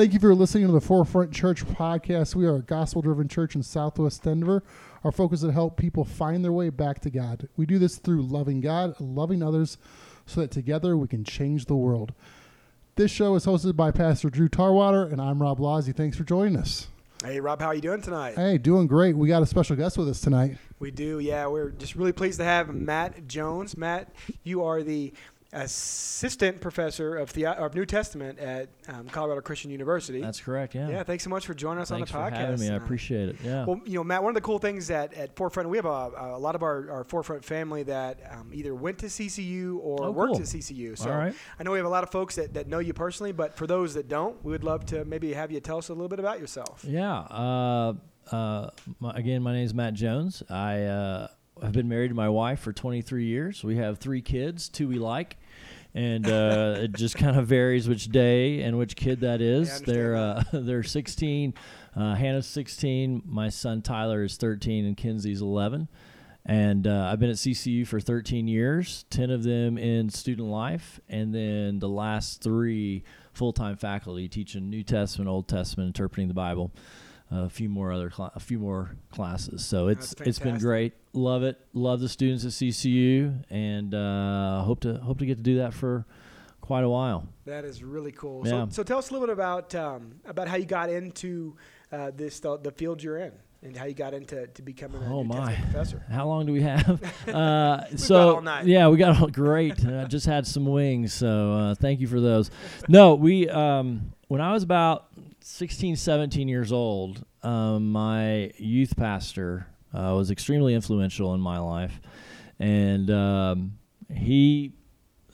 Thank you for listening to the Forefront Church podcast. We are a gospel driven church in Southwest Denver. Our focus is to help people find their way back to God. We do this through loving God, loving others, so that together we can change the world. This show is hosted by Pastor Drew Tarwater, and I'm Rob Lazzi. Thanks for joining us. Hey, Rob, how are you doing tonight? Hey, doing great. We got a special guest with us tonight. We do, yeah. We're just really pleased to have Matt Jones. Matt, you are the assistant professor of, the, of New Testament at um, Colorado Christian University. That's correct. Yeah. Yeah. Thanks so much for joining us Thanks on the podcast. for having me. I appreciate it. Yeah. Well, you know, Matt, one of the cool things that at Forefront, we have a, a lot of our, our Forefront family that um, either went to CCU or Oh, worked cool. at CCU. So All right. I know we have a lot of folks that, that know you personally, but for those that don't, we would love to maybe have you tell us a little bit about yourself. Yeah. Uh, uh, my, again, my name is Matt Jones. I uh, have been married to my wife for 23 years. We have three kids, two we like. And uh, it just kind of varies which day and which kid that is. understand they're uh, they're 16. Uh, Hannah's 16. My son Tyler is 13, and Kinsey's 11. And uh, I've been at CCU for 13 years, 10 of them in student life, and then the last three full time faculty teaching New Testament, Old Testament, interpreting the Bible, a few more other cla- a few more classes. So it's it's been great. Love it. Love the students at CCU, and uh, hope to hope to get to do that for quite a while. That is really cool. Yeah. So, so tell us a little bit about um, about how you got into uh, this the, the field you're in and how you got into to becoming a Oh, my. Professor. How long do we have? Uh, so got all night. yeah, we got all great. I just had some wings, so uh, thank you for those. No, we um, when I was about 16, 17 years old, um, my youth pastor uh, was extremely influential in my life, and um, he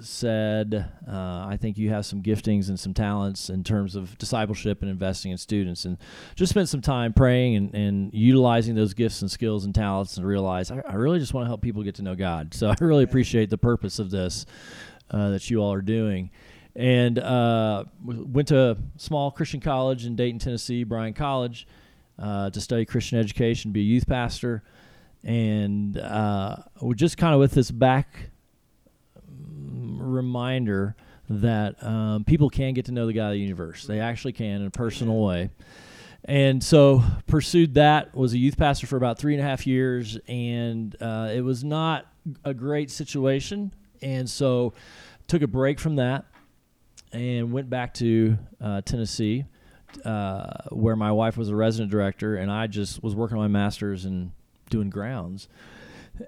said, uh, I think you have some giftings and some talents in terms of discipleship and investing in students. And just spent some time praying and, and utilizing those gifts and skills and talents and realized I, I really just want to help people get to know God. So I really appreciate the purpose of this uh, that you all are doing. And uh, went to a small Christian college in Dayton, Tennessee, Bryan College, uh, to study Christian education, be a youth pastor. And uh, we're just kind of with this back reminder that um, people can get to know the God of the universe. They actually can in a personal way. And so pursued that, was a youth pastor for about three and a half years, and uh, it was not a great situation. And so took a break from that and went back to uh, Tennessee, uh, where my wife was a resident director, and I just was working on my master's and doing grounds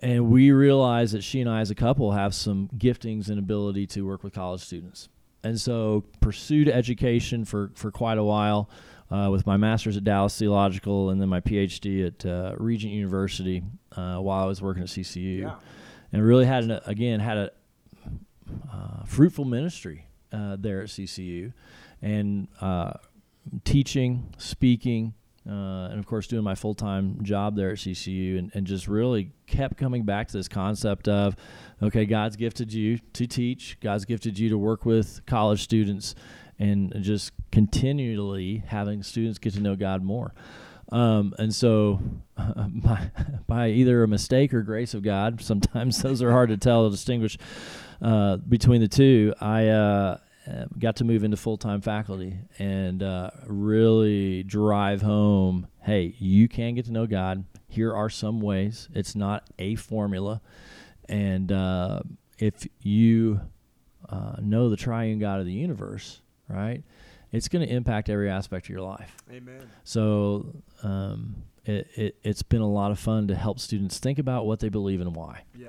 and we realized that she and I, as a couple, have some giftings and ability to work with college students. And so, pursued education for for quite a while, uh, with my master's at Dallas Theological and then my PhD at uh, Regent University uh, while I was working at CCU, Yeah. and really had an, again had a uh, fruitful ministry uh, there at CCU, and uh, teaching, speaking, uh, and of course doing my full time job there at CCU, and, and just really kept coming back to this concept of, okay, God's gifted you to teach, God's gifted you to work with college students, and just continually having students get to know God more. Um, and so, by, by either a mistake or grace of God, sometimes those are hard to tell to distinguish uh, between the two. I uh, uh, got to move into full time faculty and uh, really drive home hey, you can get to know God. Here are some ways. It's not a formula. And uh, if you uh, know the triune God of the universe, right, it's going to impact every aspect of your life. Amen. So um, it, it, it's been a lot of fun to help students think about what they believe and why. Yeah.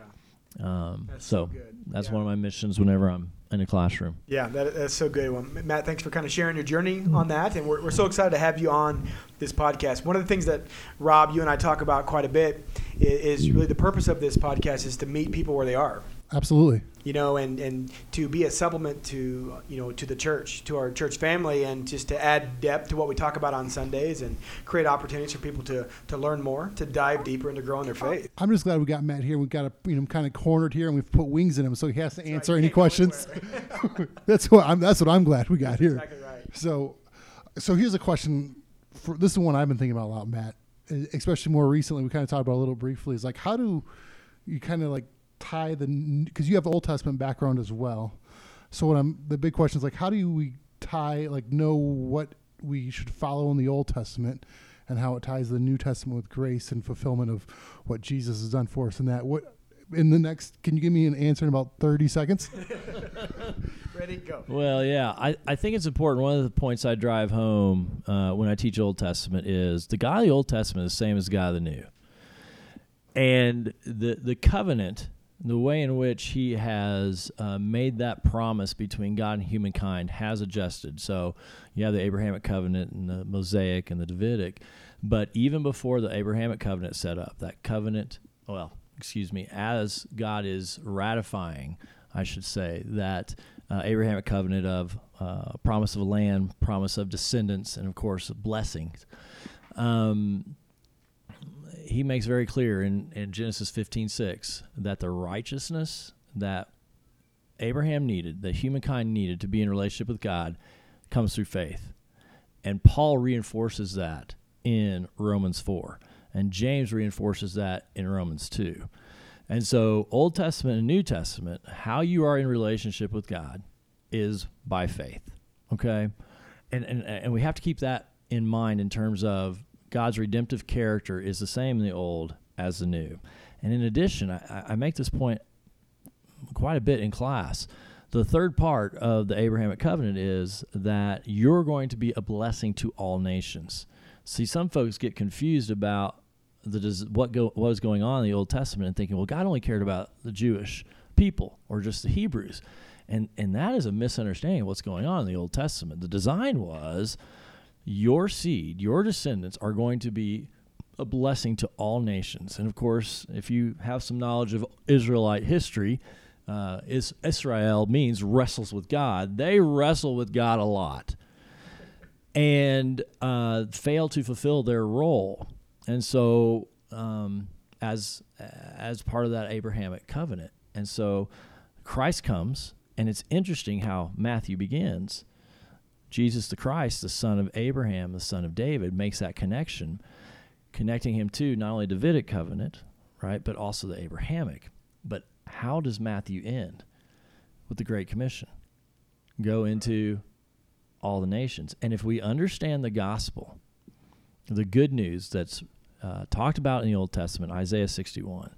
Um, That's so so that's Yeah. one of my missions whenever I'm in a classroom. Yeah, that, that's so good. Well, Matt, thanks for kind of sharing your journey on that, and we're, we're so excited to have you on this podcast. One of the things that Rob, you and I talk about quite a bit is, is really the purpose of this podcast is to meet people where they are. Absolutely. You know, and, and to be a supplement to you know to the church, to our church family, and just to add depth to what we talk about on Sundays, and create opportunities for people to to learn more, to dive deeper, and to grow in their faith. I'm just glad we got Matt here. We've got a, you know kind of cornered here, and we've put wings in him, so he has to answer You any questions. that's what I'm. That's what I'm glad we got here. exactly right. So, so here's a question. For this is one I've been thinking about a lot, Matt. Especially more recently, we kind of talked about it a little briefly. Is like how do you kind of like tie the because you have Old Testament background as well. So what I'm the big question is like how do we tie like know what we should follow in the Old Testament and how it ties the New Testament with grace and fulfillment of what Jesus has done for us. And that what in the next, can you give me an answer in about thirty seconds? Ready, go. Well, yeah, I, I think it's important. One of the points I drive home uh, when I teach Old Testament is the God of the Old Testament is the same as the God of the New. And the, the covenant, the way in which he has uh, made that promise between God and humankind has adjusted. So you have the Abrahamic covenant and the Mosaic and the Davidic. But even before the Abrahamic covenant set up, that covenant, well, excuse me, as God is ratifying, I should say, that uh, Abrahamic covenant of uh, promise of land, promise of descendants, and of course blessings. Um, he makes very clear in, in Genesis 15:6 that the righteousness that Abraham needed, that humankind needed to be in relationship with God, comes through faith. And Paul reinforces that in Romans 4. And James reinforces that in Romans 2. And so, Old Testament and New Testament, how you are in relationship with God is by faith. Okay? And, and, and we have to keep that in mind in terms of God's redemptive character is the same in the Old as the New. And in addition, I, I make this point quite a bit in class. The third part of the Abrahamic covenant is that you're going to be a blessing to all nations. See, some folks get confused about the what go what was going on in the Old Testament and thinking, well, God only cared about the Jewish people or just the Hebrews, and and that is a misunderstanding of what's going on in the Old Testament. The design was your seed, your descendants are going to be a blessing to all nations, and of course, if you have some knowledge of Israelite history. Uh, is Israel means wrestles with God. They wrestle with God a lot and uh, fail to fulfill their role. And so, um, as as part of that Abrahamic covenant, and so Christ comes, and it's interesting how Matthew begins. Jesus the Christ, the son of Abraham, the son of David, makes that connection, connecting him to not only Davidic covenant, right, but also the Abrahamic. But how does Matthew end? With the Great Commission. Go into all the nations. And if we understand the gospel, the good news that's uh, talked about in the Old Testament, Isaiah 61,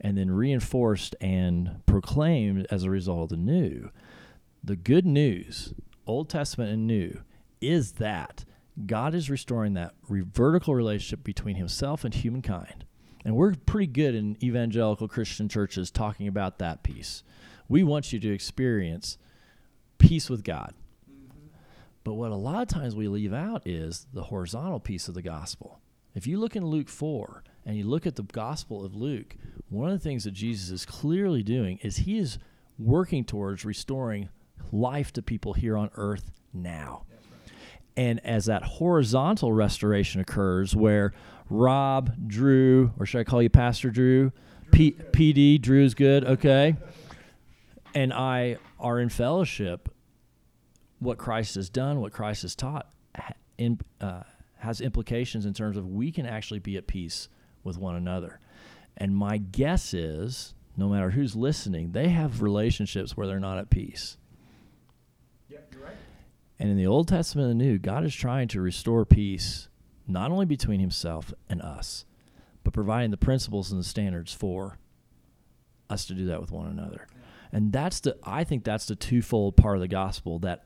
and then reinforced and proclaimed as a result of the New. The good news, Old Testament and New, is that God is restoring that vertical relationship between Himself and humankind. And we're pretty good in evangelical Christian churches talking about that piece. We want you to experience peace with God. Mm-hmm. But what a lot of times we leave out is the horizontal piece of the gospel. If you look in Luke 4 and you look at the Gospel of Luke, one of the things that Jesus is clearly doing is he is working towards restoring life to people here on earth now. And as that horizontal restoration occurs, where Rob, Drew, or should I call you Pastor Drew? P- PD, Drew's good, okay? And I are in fellowship, what Christ has done, what Christ has taught, in, uh, has implications in terms of we can actually be at peace with one another. And my guess is, no matter who's listening, they have relationships where they're not at peace. And in the Old Testament and the New, God is trying to restore peace not only between himself and us, but providing the principles and the standards for us to do that with one another. And that's the I think that's the twofold part of the gospel that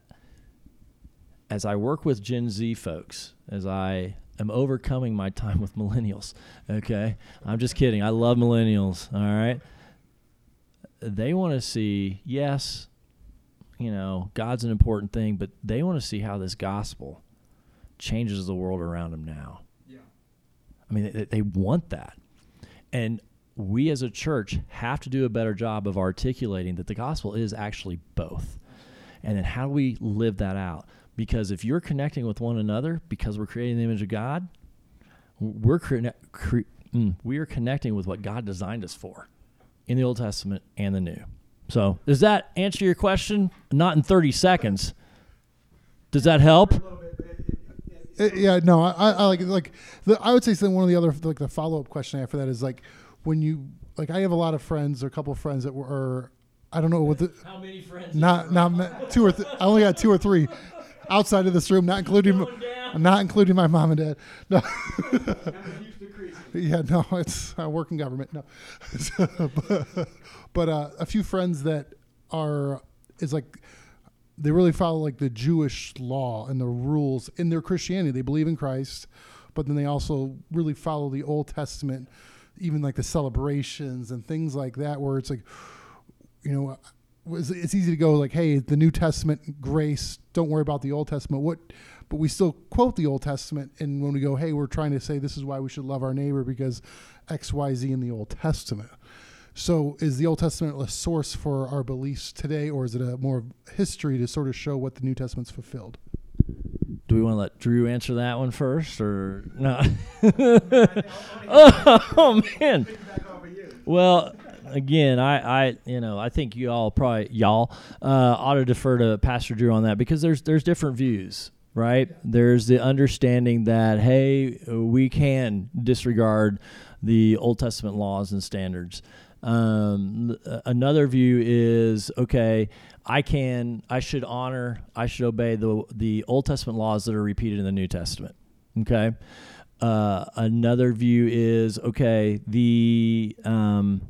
as I work with Gen Z folks, as I am overcoming my time with millennials, okay? I'm just kidding. I love millennials, all right? They want to see, yes, you know, God's an important thing, but they want to see how this gospel changes the world around them now. Yeah. I mean, they, they want that. And we as a church have to do a better job of articulating that the gospel is actually both. And then how do we live that out? Because if you're connecting with one another, because we're creating the image of God, we're cre- cre- mm, we are connecting with what God designed us for in the Old Testament and the New. So, does that answer your question? Not in 30 seconds. Does that help? Uh, yeah, no, I, I like like the, I would say some, one of the other like the follow up question after that is like when you like I have a lot of friends or a couple of friends that were I don't know what the how many friends not not two or th- I only got two or three outside of this room, not including not including my mom and dad. No. yeah, no, it's uh, working government. No, but, but uh, a few friends that are is like they really follow like the Jewish law and the rules in their Christianity. They believe in Christ, but then they also really follow the Old Testament, even like the celebrations and things like that, where it's like, you know, it's easy to go like, hey, the New Testament grace. Don't worry about the Old Testament. What? But we still quote the Old Testament, and when we go, hey, we're trying to say this is why we should love our neighbor because X, Y, Z in the Old Testament. So, is the Old Testament a source for our beliefs today, or is it a more history to sort of show what the New Testament's fulfilled? Do we want to let Drew answer that one first, or no? oh, oh man. Well, again, I, I, you know, I think you all probably y'all uh, ought to defer to Pastor Drew on that because there's there's different views, right? There's the understanding that hey, we can disregard the Old Testament laws and standards. Um, another view is okay. I can, I should honor, I should obey the the Old Testament laws that are repeated in the New Testament. Okay. Uh, another view is okay. The um,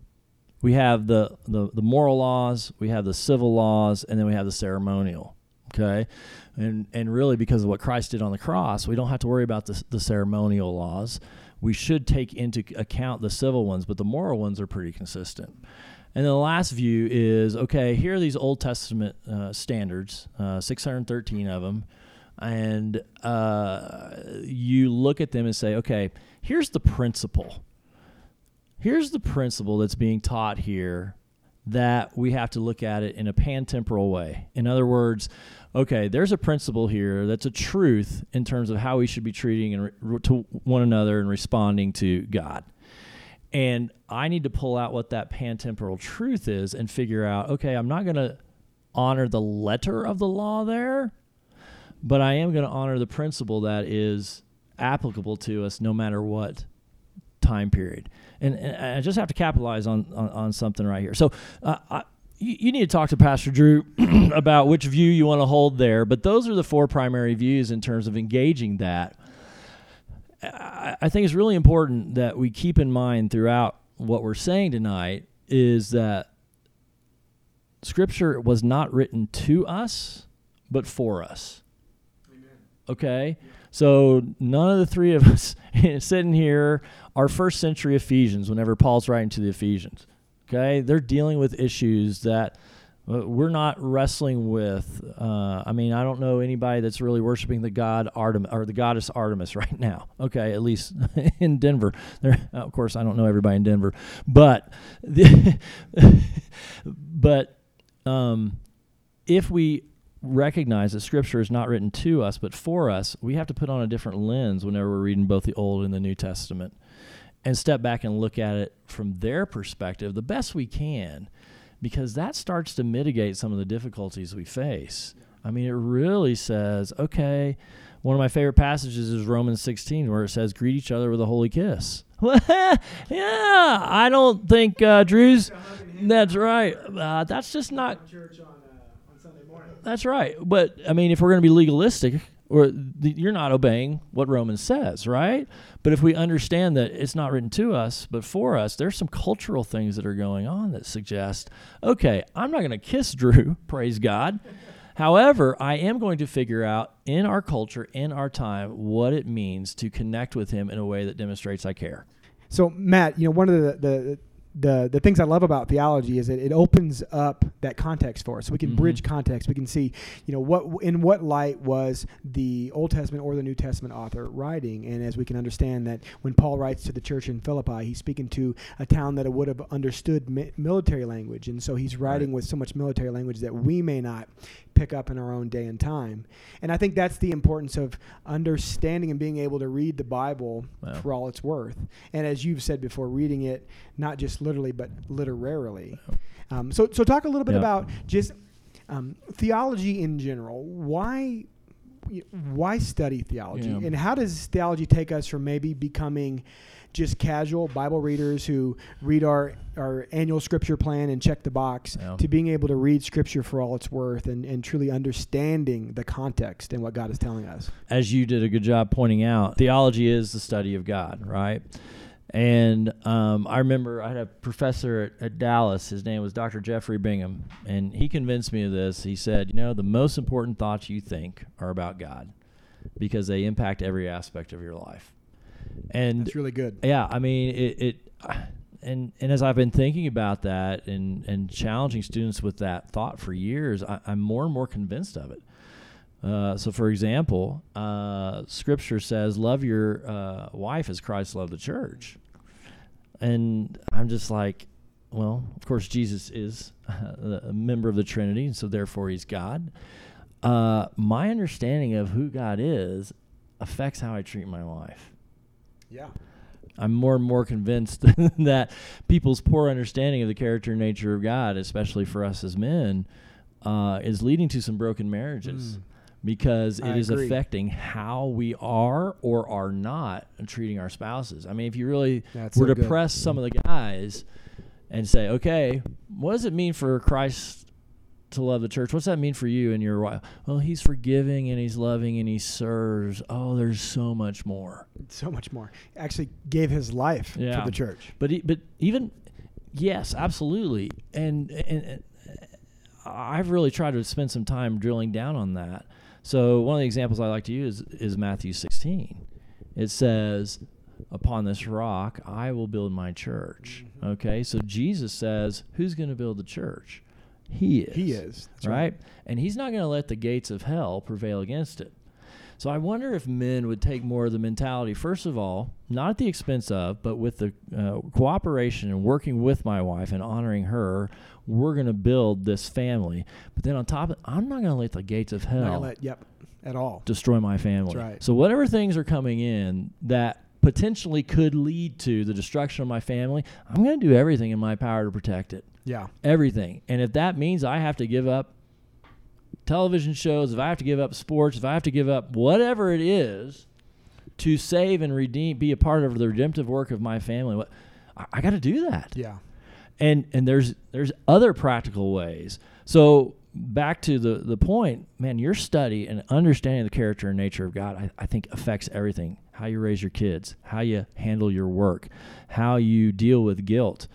we have the, the the moral laws, we have the civil laws, and then we have the ceremonial. Okay, and and really because of what Christ did on the cross, we don't have to worry about the the ceremonial laws we should take into account the civil ones, but the moral ones are pretty consistent. And the last view is okay, here are these Old Testament uh, standards, uh, 613 of them, and uh, you look at them and say, okay, here's the principle. Here's the principle that's being taught here that we have to look at it in a pan-temporal way. In other words, okay, there's a principle here that's a truth in terms of how we should be treating and re- to one another and responding to God. And I need to pull out what that pan-temporal truth is and figure out, okay, I'm not going to honor the letter of the law there, but I am going to honor the principle that is applicable to us no matter what time period. And, and I just have to capitalize on, on, on something right here. So uh, I, you, you need to talk to Pastor Drew about which view you want to hold there. But those are the four primary views in terms of engaging that. I, I think it's really important that we keep in mind throughout what we're saying tonight is that Scripture was not written to us, but for us. Amen. Okay? So none of the three of us sitting here are first century Ephesians whenever Paul's writing to the Ephesians. Okay, they're dealing with issues that uh, we're not wrestling with. Uh, I mean, I don't know anybody that's really worshiping the god Artemis or the goddess Artemis right now. Okay, at least in Denver. There, of course, I don't know everybody in Denver, but the but um, if we recognize that Scripture is not written to us but for us, we have to put on a different lens whenever we're reading both the Old and the New Testament and step back and look at it from their perspective the best we can because that starts to mitigate some of the difficulties we face. I mean, it really says, okay, one of my favorite passages is Romans 16, where it says, greet each other with a holy kiss. yeah, I don't think uh, Drew's. That's right. Uh, that's just not. That's right. But I mean, if we're going to be legalistic, or the, you're not obeying what Romans says, right? But if we understand that it's not written to us, but for us, there's some cultural things that are going on that suggest, okay, I'm not going to kiss Drew, praise God. However, I am going to figure out in our culture, in our time, what it means to connect with him in a way that demonstrates I care. So, Matt, you know, one of the, the the the things I love about theology is that it opens up that context for us. So we can mm-hmm. bridge context. We can see, you know, what in what light was the Old Testament or the New Testament author writing, and as we can understand that when Paul writes to the church in Philippi, he's speaking to a town that would have understood mi- military language, and so he's writing right. with so much military language that we may not pick up in our own day and time. And I think that's the importance of understanding and being able to read the Bible wow. for all it's worth. And as you've said before, reading it not just literally but literarily. Um, so, so talk a little bit about just um, theology in general. Why, why study theology, Yeah. and how does theology take us from maybe becoming just casual Bible readers who read our, our annual scripture plan and check the box Yeah. to being able to read scripture for all it's worth and, and truly understanding the context and what God is telling us. as you did a good job pointing out, theology is the study of God, right? And um, I remember I had a professor at, at Dallas. His name was Dr. Jeffrey Bingham, and he convinced me of this. He said, "You know, the most important thoughts you think are about God, because they impact every aspect of your life." And It's really good. yeah, I mean it. it and and as I've been thinking about that and and challenging students with that thought for years, I, I'm more and more convinced of it. Uh, so, for example, uh, Scripture says, "Love your uh, wife as Christ loved the church," and I'm just like, well, of course, Jesus is a member of the Trinity, and so therefore He's God. Uh, my understanding of who God is affects how I treat my wife. Yeah. I'm more and more convinced that people's poor understanding of the character and nature of God, especially for us as men, uh, is leading to some broken marriages Mm. because it I is agree. affecting how we are or are not treating our spouses. I mean, if you really That's were so to good. press some of the guys and say, okay, what does it mean for Christ to love the church? What's that mean for you and your wife? Well, he's forgiving and he's loving and he serves. Oh, there's so much more. So much more. Actually gave his life Yeah. for the church. But e- but even yes, absolutely, and, and and I've really tried to spend some time drilling down on that. So one of the examples I like to use is Matthew 16. It says, "Upon this rock I will build my church." Mm-hmm. Okay, so Jesus says, "Who's going to build the church?" He is. He is. That's right? And he's not going to let the gates of hell prevail against it. So I wonder if men would take more of the mentality, first of all, not at the expense of, but with the uh, cooperation and working with my wife and honoring her, we're going to build this family. But then on top of it, I'm not going to let the gates of hell let, yep, at all. destroy my family. That's right. So whatever things are coming in that potentially could lead to the destruction of my family, I'm going to do everything in my power to protect it Yeah. everything. And if that means I have to give up television shows, if I have to give up sports, if I have to give up whatever it is to save and redeem, be a part of the redemptive work of my family, what I, I got to do that. Yeah. And and there's there's other practical ways. So back to the the point, man, your study and understanding the character and nature of God, I, I think affects everything. How you raise your kids, how you handle your work, how you deal with guilt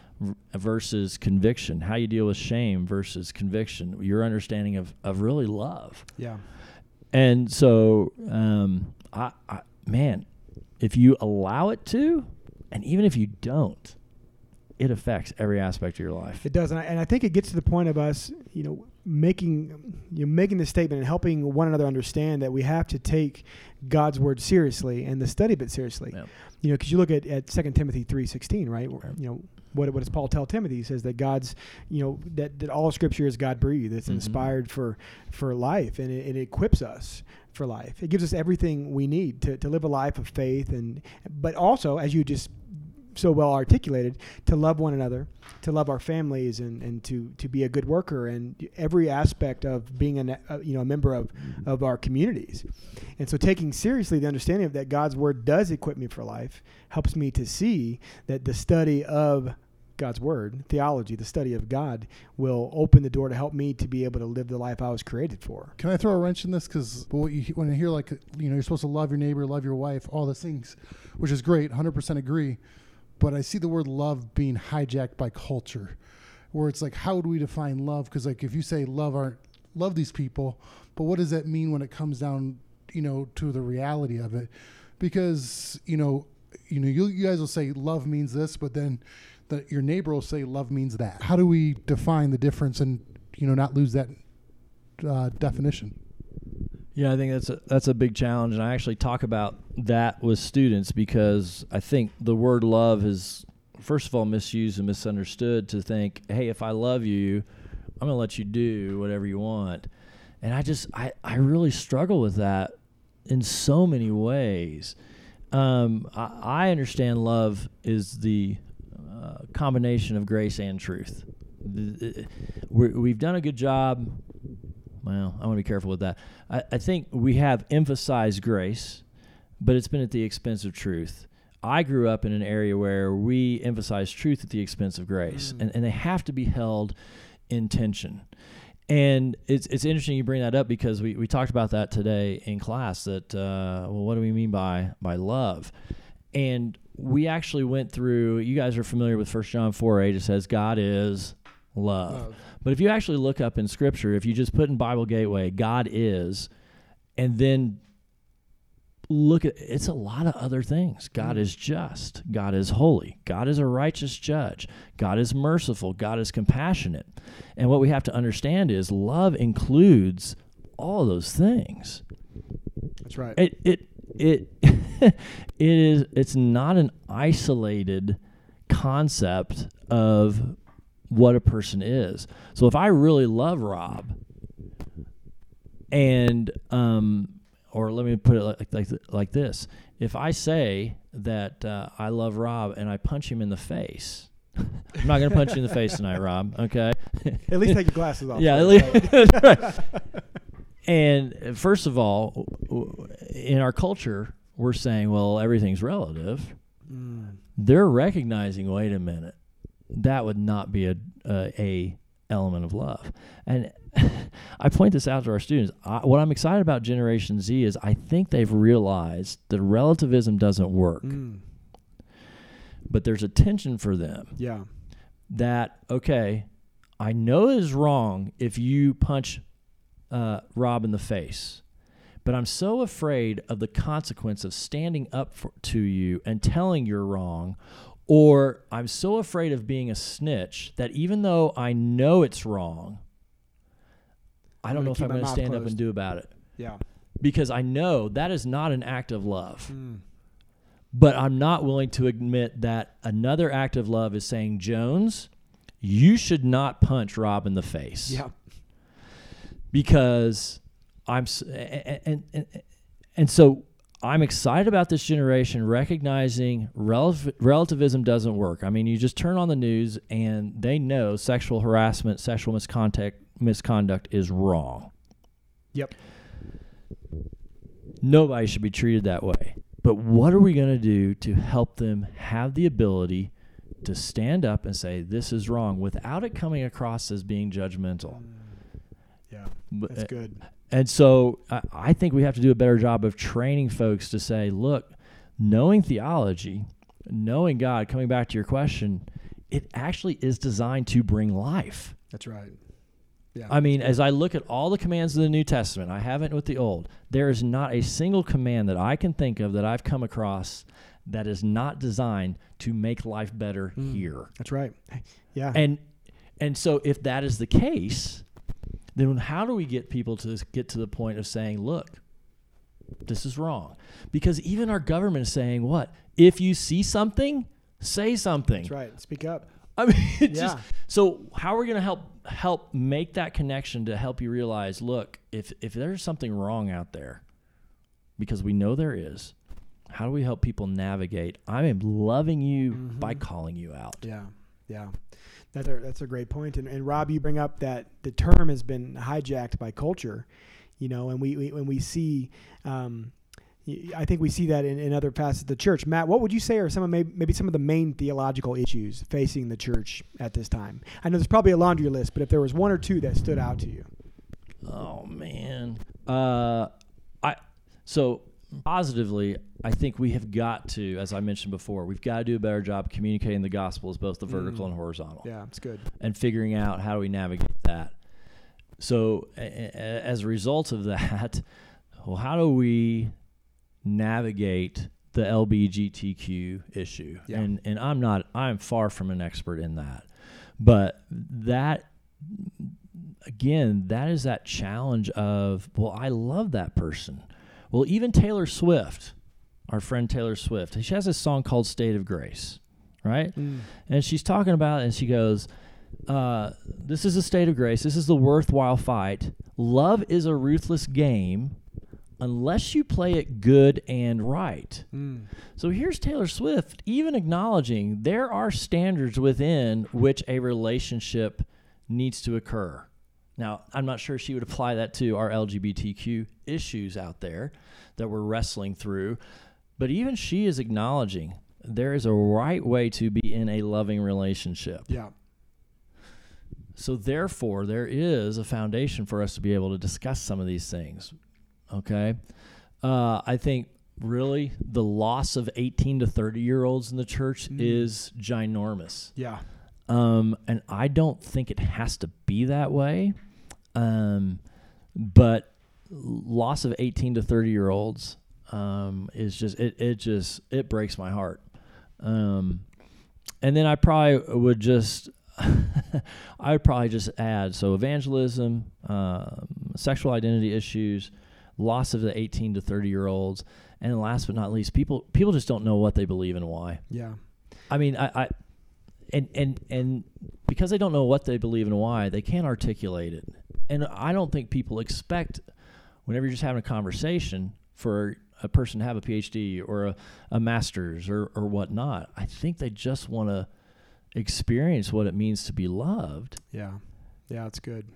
versus conviction, how you deal with shame versus conviction, your understanding of, of really love. Yeah. And so, um, I, I, man, if you allow it to, and even if you don't, it affects every aspect of your life. It does, and I, and I think it gets to the point of us, you know, making you know making this statement and helping one another understand that we have to take God's word seriously and the study of it seriously. Yep. You know, because you look at at Second Timothy three sixteen, right? Right. You know, what what does Paul tell Timothy? He says that God's, you know, that, that all Scripture is God breathed. It's Mhm. inspired for for life, and it, it equips us for life. It gives us everything we need to, to live a life of faith, and but also, as you just so well articulated, to love one another, to love our families, and, and to, to be a good worker, and every aspect of being a you know a member of, of our communities. And so, taking seriously the understanding of that God's word does equip me for life helps me to see that the study of God's word, theology, the study of God, will open the door to help me to be able to live the life I was created for. Can I throw a wrench in this? Because when you when I hear like you know you're supposed to love your neighbor, love your wife, all those things, which is great, 100% agree. But I see the word love being hijacked by culture, where it's like, how would we define love? Because like if you say love aren't love these people, but what does that mean when it comes down, you know, to the reality of it? Because you know, you know, you, you guys will say love means this, but then the, your neighbor will say love means that. How do we define the difference and you know not lose that uh, definition? Yeah, I think that's a that's a big challenge, and I actually talk about that with students because I think the word love is first of all misused and misunderstood to think, hey, if I love you, I'm gonna let you do whatever you want, and I just I I really struggle with that in so many ways. Um, I, I understand love is the uh, combination of grace and truth. The- We're, we've done a good job well, I want to be careful with that. I, I think we have emphasized grace, but it's been at the expense of truth. I grew up in an area where we emphasize truth at the expense of grace, Mm. and, and they have to be held in tension. And it's it's interesting you bring that up because we, we talked about that today in class. That uh, well, what do we mean by by love? And we actually went through. You guys are familiar with First John four eight. It says God is love. Love. But if you actually look up in Scripture, if you just put in Bible Gateway, God is, and then look at it's a lot of other things. God Mm. is just. God is holy. God is a righteous judge. God is merciful. God is compassionate. And what we have to understand is love includes all those things. That's right. It it it it is it's not an isolated concept of what a person is. So if I really love Rob and um or let me put it like like, like this. If I say that uh, I love Rob and I punch him in the face, I'm not going to punch you in the face tonight, Rob. Okay. At least take your glasses off. Yeah, at least, right? And first of all, in our culture, we're saying, well, everything's relative. Mm. They're recognizing, wait a minute, that would not be a a, a element of love. And I point this out to our students. I, what I'm excited about Generation Z is I think they've realized that relativism doesn't work, Mm. but there's a tension for them Yeah. that okay, I know it is wrong if you punch uh, Rob in the face, but I'm so afraid of the consequence of standing up for, to you and telling you're wrong, or I'm so afraid of being a snitch that even though I know it's wrong, I don't know if I'm going to stand up and do about it Yeah. because I know that is not an act of love Mm. but I'm not willing to admit that another act of love is saying, Jones, you should not punch Rob in the face. Yeah. Because I'm, and, and, and, and so I'm excited about this generation recognizing relative, relativism doesn't work. I mean, you just turn on the news and they know sexual harassment, sexual misconduct, misconduct is wrong. Yep. Nobody should be treated that way. But what are we going to do to help them have the ability to stand up and say, this is wrong without it coming across as being judgmental? Mm. Yeah. That's uh, good. And so I, I think we have to do a better job of training folks to say, look, knowing theology, knowing God, coming back to your question, it actually is designed to bring life. That's right. Yeah. I mean, as I look at all the commands of the New Testament, I haven't with the Old. There is not a single command that I can think of that I've come across that is not designed to make life better Mm. here. That's right. Yeah. And and so if that is the case, then how do we get people to get to the point of saying, "Look, this is wrong"? Because even our government is saying, "What? If you see something, say something." That's right. Speak up. I mean, Yeah. just so how are we going to help help make that connection to help you realize, look, if if there's something wrong out there, because we know there is, how do we help people navigate? I am loving you by Mhm. calling you out. Yeah, yeah, that's a, that's a great point. And, and Rob, you bring up that the term has been hijacked by culture, you know, and we, we when we see, um, I think we see that in, in other facets of the church. Matt, what would you say are some of maybe, maybe some of the main theological issues facing the church at this time? I know there's probably a laundry list, but if there was one or two that stood out to you, Oh man. Uh, I so positively, I think we have got to, as I mentioned before, we've got to do a better job communicating the gospel as both the vertical Mm. and horizontal. yeah, it's good. and figuring out how do we navigate that. So, a- a- as a result of that, well, how do we navigate the LBGTQ issue? Yeah. And and I'm not I'm far from an expert in that, but that again, that is that challenge of well, I love that person. Well, even Taylor Swift, our friend Taylor Swift, she has a song called "State of Grace," right? and she's talking about it and she goes uh, this is a state of grace. This is the worthwhile fight. Love is a ruthless game unless you play it good and right. Mm. so here's taylor swift even acknowledging there are standards within which a relationship needs to occur Now, I'm not sure she would apply that to our LGBTQ issues out there that we're wrestling through, but even she is acknowledging there is a right way to be in a loving relationship. Yeah. So therefore, there is a foundation for us to be able to discuss some of these things. Okay, uh, I think really the loss of 18 to 30 year olds in the church Mm. is ginormous. Yeah. Um, and I don't think it has to be that way. Um, but loss of 18 to 30 year olds um, is just it, it just it breaks my heart. Um, and then I probably would just I would probably just add so evangelism, um, sexual identity issues, loss of the 18 to 30 year olds, and last but not least, people people just don't know what they believe and why. Yeah. I mean, I, I and and and because they don't know what they believe and why, they can't articulate it. And I don't think people expect whenever you're just having a conversation for a person to have a PhD or a, a master's or or whatnot. I think they just want to experience what it means to be loved. Yeah. Yeah. It's good.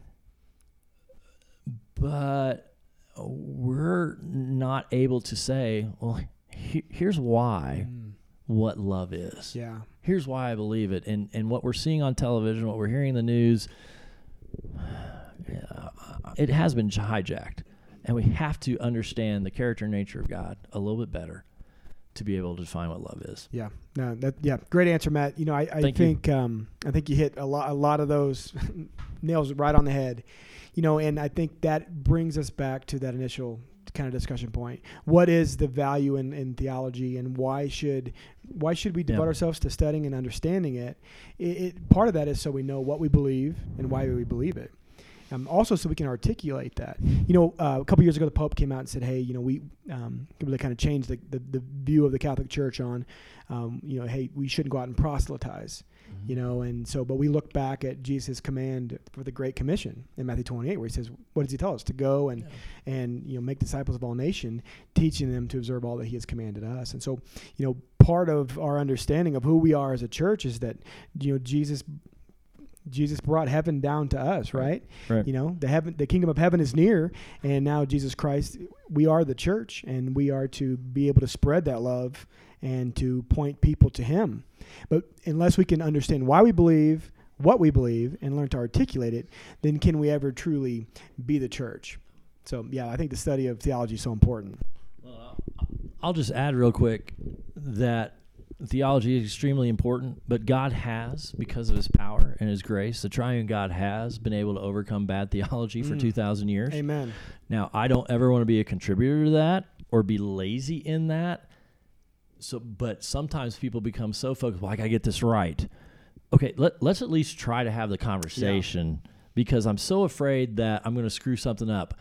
but we're not able to say, well, he, here's why Mm. what love is. Yeah. Here's why I believe it. And and what we're seeing on television, what we're hearing in the news, yeah, it has been hijacked. And we have to understand the character and nature of God a little bit better to be able to define what love is. Yeah, no, that yeah, great answer, Matt. You know, I, I Thank think um, I think you hit a lot a lot of those nails right on the head. You know, and I think that brings us back to that initial kind of discussion point. What is the value in, in theology, and why should why should we devote Yeah. ourselves to studying and understanding it? it? It part of that is so we know what we believe and why we believe it. Um, also, so we can articulate that. You know, uh, a couple years ago, the Pope came out and said, "Hey, you know, we um, really kind of changed the, the, the view of the Catholic Church on, um, you know, hey, we shouldn't go out and proselytize, Mm-hmm. you know." And so, but we look back at Jesus' command for the Great Commission in Matthew 28, where he says, "What does he tell us? To go and and you know make disciples of all nation, teaching them to observe all that He has commanded us." And so, you know, part of our understanding of who we are as a church is that you know Jesus. Jesus brought heaven down to us, right? Right. You know, the heaven, the kingdom of heaven is near, and now Jesus Christ, we are the church, and we are to be able to spread that love and to point people to Him. But unless we can understand why we believe, what we believe, and learn to articulate it, then can we ever truly be the church? So, yeah, I think the study of theology is so important. Well, I'll just add real quick that theology is extremely important, but God has, because of his power and his grace, the triune God has been able to overcome bad theology for Mm. 2,000 years. Amen. Now, I don't ever want to be a contributor to that or be lazy in that. So, but sometimes people become so focused, well, I got to get this right. Okay, let, let's at least try to have the conversation because I'm so afraid that I'm going to screw something up.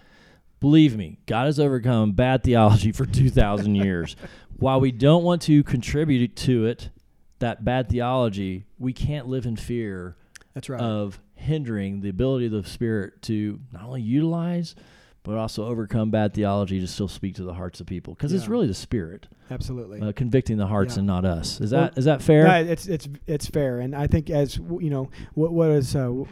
Believe me, God has overcome bad theology for 2,000 years. While we don't want to contribute to it, that bad theology, we can't live in fear That's right. of hindering the ability of the Spirit to not only utilize, but also overcome bad theology to still speak to the hearts of people. Because it's really the Spirit Absolutely. uh, convicting the hearts Yeah. and not us. Is Well, that is that fair? No, it's it's it's fair, and I think as w- you know, what what is uh,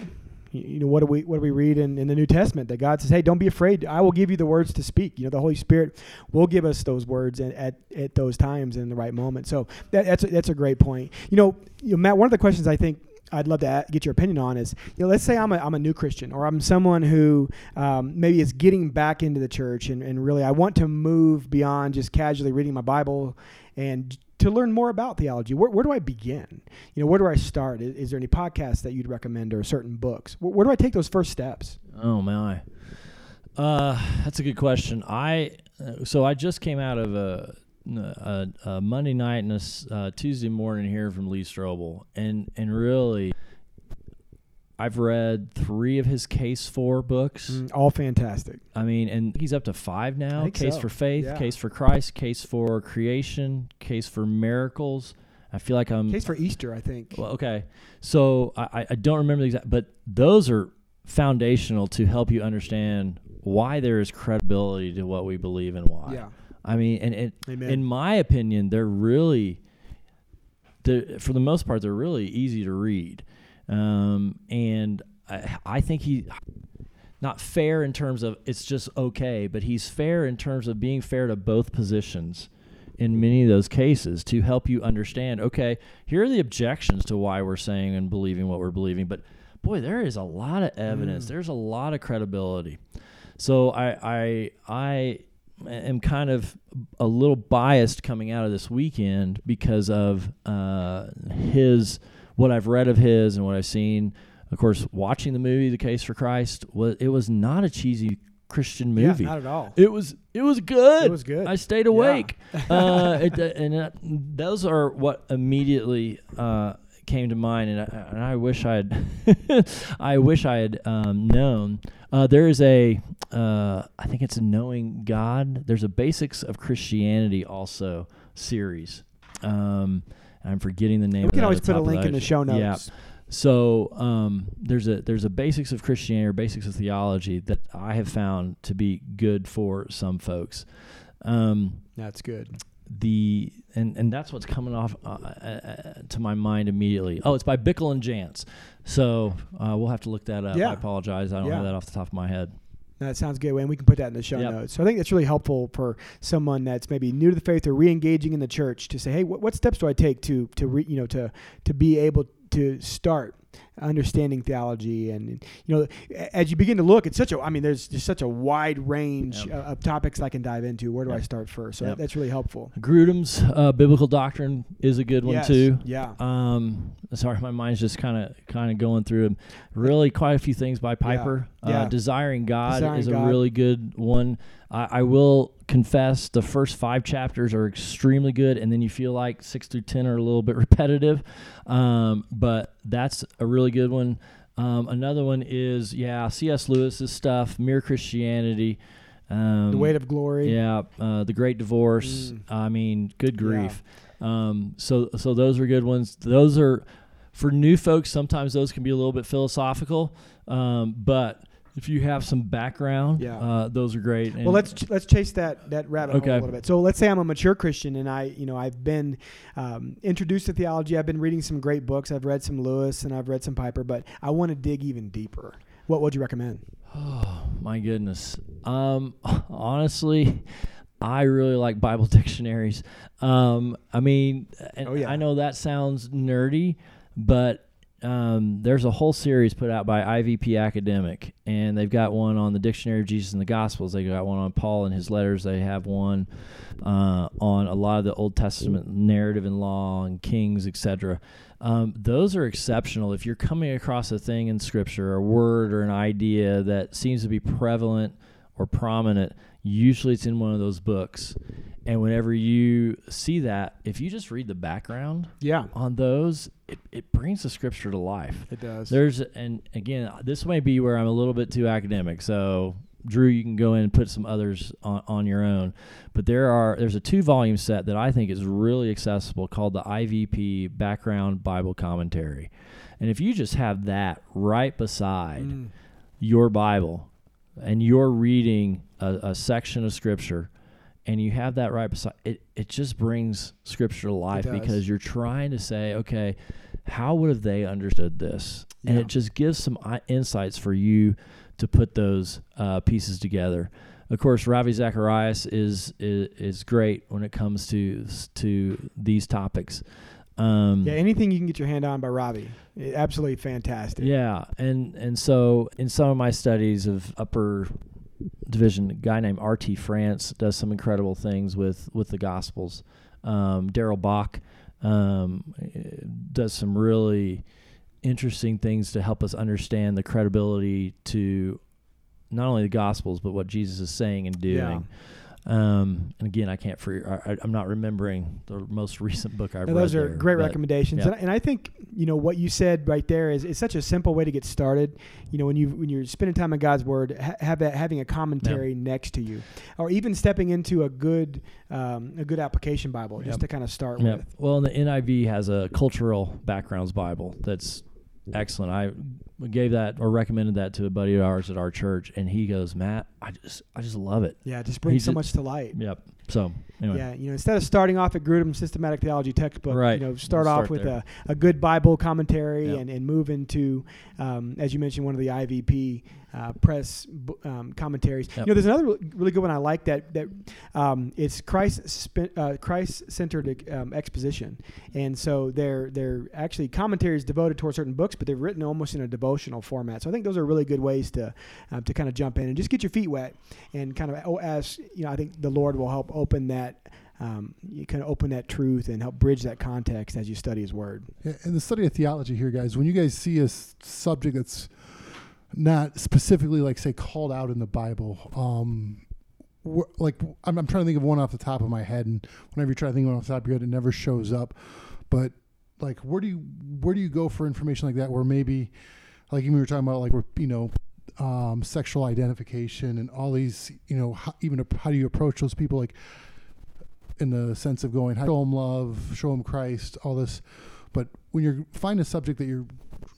you know what do we what do we read in, in the New Testament that God says, "Hey, don't be afraid. I will give you the words to speak." You know, the Holy Spirit will give us those words at at, at those times in the right moment. So that, that's a, that's a great point. You know, you know, Matt. One of the questions I think. I'd love to get your opinion on is, you know, let's say I'm a, I'm a new Christian or I'm someone who um, maybe is getting back into the church and, and really I want to move beyond just casually reading my Bible and to learn more about theology, where, where do I begin? You know, where do I start? Is, is there any podcasts that you'd recommend or certain books? Where, where do I take those first steps? Oh my, uh, that's a good question. I uh, so I just came out of a, a, a Monday night and a uh, Tuesday morning here from Lee Strobel, and and really, I've read three of his Case for books. Mm, all fantastic. I mean, and he's up to five now. Case so. for faith, Yeah. case for Christ, case for creation, case for miracles. I feel like I'm Case for Easter, I think. well, okay. So I- I don't remember the exact, but those are foundational to help you understand why there is credibility to what we believe and why. yeah. I mean, and it, in my opinion, they're really, they're, for the most part, they're really easy to read. Um, and I, I think he, not fair in terms of it's just okay, but he's fair in terms of being fair to both positions in many of those cases to help you understand okay, here are the objections to why we're saying and believing what we're believing. But boy, there is a lot of evidence, Mm. there's a lot of credibility. So I, I, I am kind of a little biased coming out of this weekend because of uh, his what I've read of his and what I've seen. Of course, watching the movie The Case for Christ was it was not a cheesy Christian movie. Yeah, not at all. it was it was good. It was good. I stayed awake. uh, it, and uh, those are what immediately uh, came to mind, and I, and I wish I had, I wish I had um, known. Uh, there is a, uh, I think it's a Knowing God. There's a Basics of Christianity also series. Um, I'm forgetting the name. we can always put a link in the show notes. Yeah. So um, there's a there's a basics of Christianity or basics of theology that I have found to be good for some folks. Um, That's good. The and and that's what's coming off uh, uh, uh, to my mind immediately. Oh, it's by Bickel and Jantz. So uh, we'll have to look that up. Yeah. I apologize. I don't Yeah. have that off the top of my head. That sounds good, and we can put that in the show Yep. notes. So I think that's really helpful for someone that's maybe new to the faith or re-engaging in the church to say, "Hey, what, what steps do I take to to re, you know to to be able to start understanding theology?" And you know, as you begin to look, it's such a I mean, there's just such a wide range Yep. uh, of topics I can dive into. Where do I start first? So Yep. that's really helpful. Grudem's uh, biblical doctrine is a good one Yes. too. Yeah. Um, sorry, my mind's just kind of kind of going through 'em. Really, quite a few things by Piper. Yeah. Uh, Desiring God Desiring is a really good one. I, I will confess the first five chapters are extremely good, and then you feel like six through ten are a little bit repetitive. Um, but that's a really good one. Um, another one is yeah, C.S. Lewis's stuff, Mere Christianity. Um, the weight of glory. yeah, uh, the Great Divorce. Mm. I mean, good Yeah. grief. Um, so so those are good ones. Those are for new folks. Sometimes those can be a little bit philosophical, um, but if you have some background, Yeah. uh, those are great. well, let's let's chase that that rabbit hole Okay. a little bit. So let's say I'm a mature Christian and I, you know, I've been um, introduced to theology. I've been reading some great books. I've read some Lewis and I've read some Piper, but I want to dig even deeper. What would you recommend? Oh my goodness. Um, honestly, I really like Bible dictionaries. Um, I mean, and Oh, yeah. I know that sounds nerdy, but um, there's a whole series put out by IVP Academic, and they've got one on the Dictionary of Jesus and the Gospels. They got one on Paul and his letters. They have one uh, on a lot of the Old Testament narrative and law and Kings, etc. Um, those are exceptional. If you're coming across a thing in Scripture, a word or an idea that seems to be prevalent or prominent, usually it's in one of those books. And whenever you see that, if you just read the background Yeah, on those, it, it brings the Scripture to life. it does. There's and again, this may be where I'm a little bit too academic. So Drew, you can go in and put some others on, on your own. But there are there's a two volume set that I think is really accessible called the IVP Background Bible Commentary. And if you just have that right beside Mm. your Bible and you're reading a, a section of scripture and you have that right beside it, it just brings scripture to life because you're trying to say, okay, how would have they understood this? And Yeah. it just gives some insights for you to put those uh, pieces together. Of course, Ravi Zacharias is, is is great when it comes to to these topics. Um, Yeah, anything you can get your hand on by Ravi, absolutely fantastic. yeah, and and so in some of my studies of upper division, a guy named R.T. France does some incredible things with with the Gospels. Um, Darrell Bock um, does some really interesting things to help us understand the credibility to not only the Gospels but what Jesus is saying and doing. Um, and again, I can't free. I, I- I'm not remembering the most recent book I've Now, read. those are there, great recommendations, yeah. and, and I think you know what you said right there is, is such a simple way to get started. You know, when you when you're spending time in God's Word, ha- have that having a commentary next to you, or even stepping into a good um, a good application Bible just to kind of start with. Well, and the NIV has a cultural backgrounds Bible that's excellent. I gave that or recommended that to a buddy of ours at our church, and he goes, "Matt, I just I just love it." Yeah, it just brings He's so a- much to light. Yep. So anyway. Yeah, you know, instead of starting off at Grudem's systematic theology textbook, Right. you know, start, Start off with there. a, a good Bible commentary Yep. and, and move into, um, as you mentioned, one of the IVP uh, press b- um, commentaries. Yep. You know, there's another really good one I like that that um, it's Christ spe- uh, Christ centered um, exposition, and so they're they're actually commentaries devoted toward certain books, but they're written almost in a devotional format. So I think those are really good ways to um, to kind of jump in and just get your feet wet and kind of oh, as you know, I think the Lord will help open that. Um, you kind of open that truth and help bridge that context as you study His Word. In the study of theology here, guys, when you guys see a subject that's not specifically, like, say, called out in the Bible, um, like, I'm, I'm trying to think of one off the top of my head, and whenever you try to think of one off the top of your head, it never shows up. But like, where do you where do you go for information like that? Where maybe, like, even we were talking about, like, where you know, um, sexual identification and all these, you know, how, even how do you approach those people, like, in the sense of going, show them love, show them Christ, all this. But when you find a subject that you're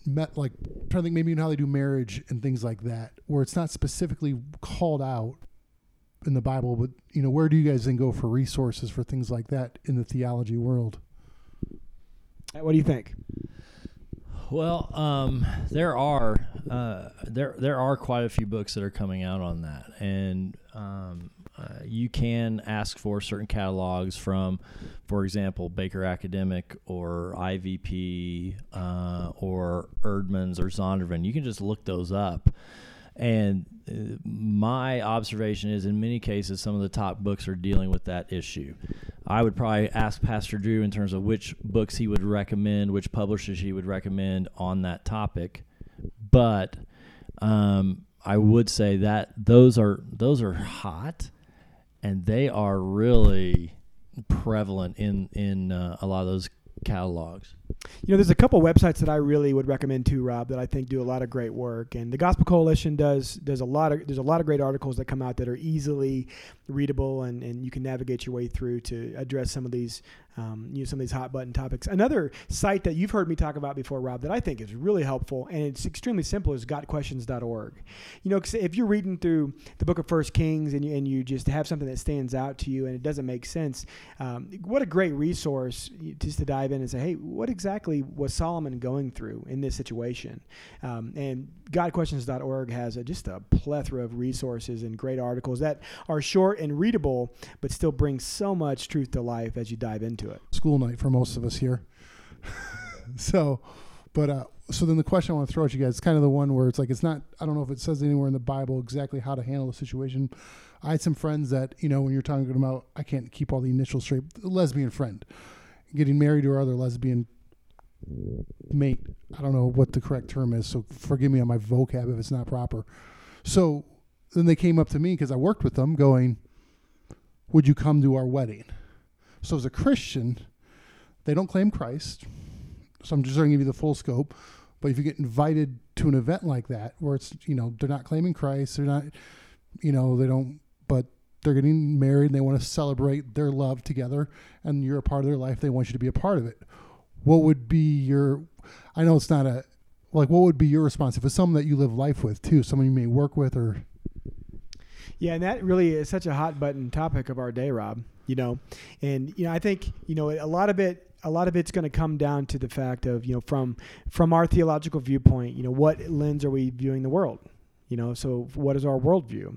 met, like trying to think maybe even how they do marriage and things like that, where it's not specifically called out in the Bible, but you know, where do you guys then go for resources for things like that in the theology world? What do you think? Well, um, there are uh, there there are quite a few books that are coming out on that, and um, uh, you can ask for certain catalogs from, for example, Baker Academic or IVP uh, or Eerdmans or Zondervan. You can just look those up. And uh, my observation is, in many cases, some of the top books are dealing with that issue. I would probably ask Pastor Drew in terms of which books he would recommend, which publishers he would recommend on that topic. But um, I would say that those are those are hot, and they are really prevalent in in uh, a lot of those catalogs. You know, there's a couple websites that I really would recommend too, Rob, that I think do a lot of great work. And the Gospel Coalition does does a lot of there's a lot of great articles that come out that are easily readable and, and you can navigate your way through to address some of these um, you know some of these hot button topics. Another site that you've heard me talk about before, Rob, that I think is really helpful and it's extremely simple is gotquestions.org. You know, if you're reading through the Book of First Kings and you, and you just have something that stands out to you and it doesn't make sense, um, what a great resource just to dive in and say, hey, what exactly was Solomon going through in this situation? Um, and GotQuestions.org has a, just a plethora of resources and great articles that are short and readable, but still bring so much truth to life as you dive into it. School night for most of us here. so, but uh, so then the question I want to throw at you guys is kind of the one where it's like it's not. I don't know if it says anywhere in the Bible exactly how to handle the situation. I had some friends that you know when you're talking about I can't keep all the initials straight. Lesbian friend getting married to her other lesbian mate. I don't know what the correct term is, so forgive me on my vocab if it's not proper. So then they came up to me because I worked with them, going, "Would you come to our wedding?" So as a Christian, they don't claim Christ. So I'm just going to give you the full scope. But if you get invited to an event like that, where it's you know they're not claiming Christ, they're not, you know, they don't, but they're getting married and they want to celebrate their love together, and you're a part of their life. They want you to be a part of it. What would be your? I know it's not a like. What would be your response if it's someone that you live life with too, someone you may work with, or Yeah, and that really is such a hot button topic of our day, Rob. You know, and you know, I think you know a lot of it. A lot of it's going to come down to the fact of you know from from our theological viewpoint. You know, what lens are we viewing the world? You know, so what is our worldview?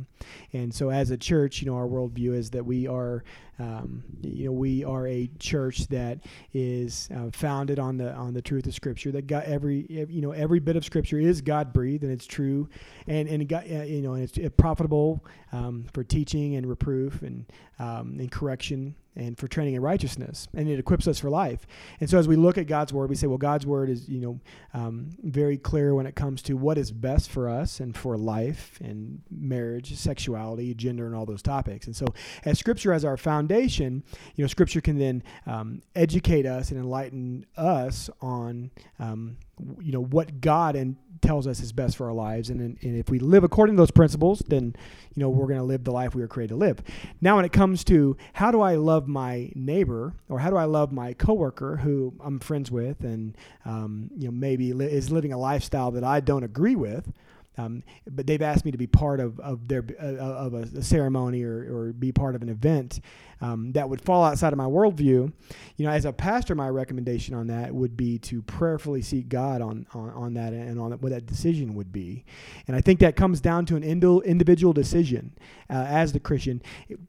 And so, as a church, you know, our worldview is that we are, um, you know, we are a church that is uh, founded on the on the truth of Scripture. That God, every you know every bit of Scripture is God breathed and it's true, and and got, uh, you know and it's profitable um, for teaching and reproof and um, and correction and for training in righteousness, and it equips us for life. And so, as we look at God's word, we say, well, God's word is you know um, very clear when it comes to what is best for us and for life and marriage, sexuality, gender, and all those topics. And so, as Scripture as our foundation, you know, Scripture can then um, educate us and enlighten us on um, you know what God and tells us is best for our lives, and, and if we live according to those principles, then you know we're going to live the life we were created to live. Now, when it comes to how do I love my neighbor, or how do I love my coworker who I'm friends with, and um, you know maybe li- is living a lifestyle that I don't agree with, um, but they've asked me to be part of of their uh, of a, ceremony or, or be part of an event um, that would fall outside of my worldview. You know, as a pastor, my recommendation on that would be to prayerfully seek God on on, on that and on what that decision would be. And I think that comes down to an individual decision uh, as the Christian.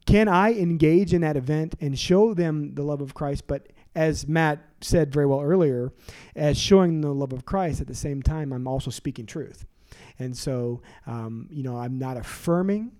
Can I engage in that event and show them the love of Christ, but as Matt said very well earlier, as showing the love of Christ at the same time, I'm also speaking truth. And so, um, you know, I'm not affirming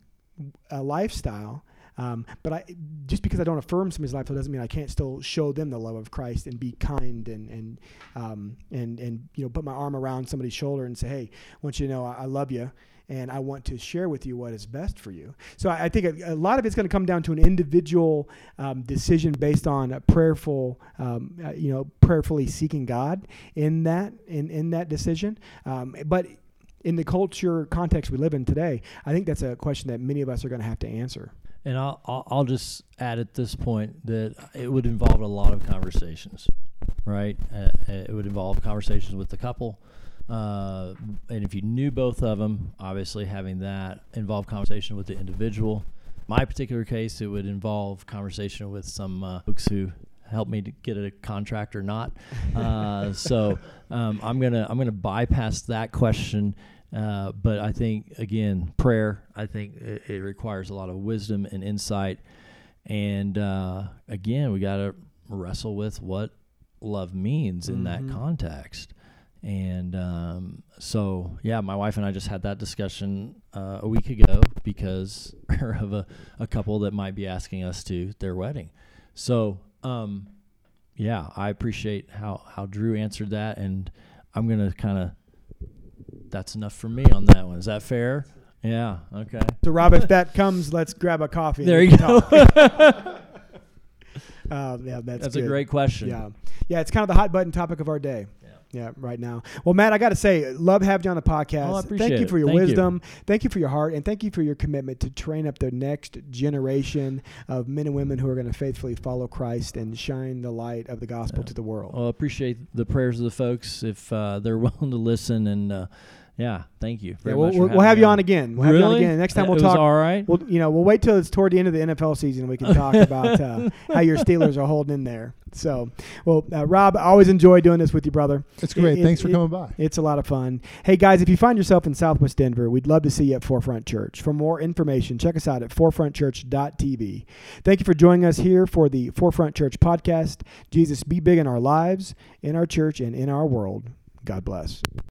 a lifestyle. Um, but I, just because I don't affirm somebody's lifestyle doesn't mean I can't still show them the love of Christ and be kind and and um, and and you know put my arm around somebody's shoulder and say, hey, I want you to know I, I love you and I want to share with you what is best for you. So I, I think a, a, lot of it's going to come down to an individual um, decision based on a prayerful, um, uh, you know, prayerfully seeking God in that in in that decision. Um, but in the culture context we live in today, I think that's a question that many of us are going to have to answer. And I'll, I'll just add at this point that it would involve a lot of conversations, right? Uh, it would involve conversations with the couple. Uh, and if you knew both of them, obviously having that involve conversation with the individual. My particular case, it would involve conversation with some uh, folks who helped me to get a contract or not. Uh, so um, I'm gonna I'm gonna bypass that question uh, but I think again, prayer. I think it, it, requires a lot of wisdom and insight. And uh, again, we got to wrestle with what love means in mm-hmm. that context. And um, so, yeah, my wife and I just had that discussion uh, a week ago because of a, a couple that might be asking us to their wedding. So, um, yeah, I appreciate how, how Drew answered that. And I'm going to kind of that's enough for me on that one. Is that fair? Yeah. Okay. So, Rob, if that comes, let's grab a coffee. There you go. uh, yeah, that's that's a great question. Yeah, yeah, it's kind of the hot button topic of our day. Yeah, Yeah, right now. Well, Matt, I got to say, love having you on the podcast. Oh, I appreciate thank you for your wisdom. You. Thank you for your heart, and thank you for your commitment to train up the next generation of men and women who are going to faithfully follow Christ and shine the light of the gospel yeah. to the world. Well, I appreciate the prayers of the folks if uh, they're willing to listen and. Uh, yeah, thank you. Yeah, we'll, we'll, have you on again. We'll really? have you on again. Next time we'll talk. All right. We'll you know we'll wait till it's toward the end of the NFL season. We can talk about uh, how your Steelers are holding in there. So, well, uh, Rob, I always enjoy doing this with you, brother. It's great. It, Thanks it, for coming by. It's a lot of fun. Hey guys, if you find yourself in Southwest Denver, we'd love to see you at Forefront Church. For more information, check us out at forefrontchurch.tv. Thank you for joining us here for the Forefront Church podcast. Jesus, be big in our lives, in our church, and in our world. God bless.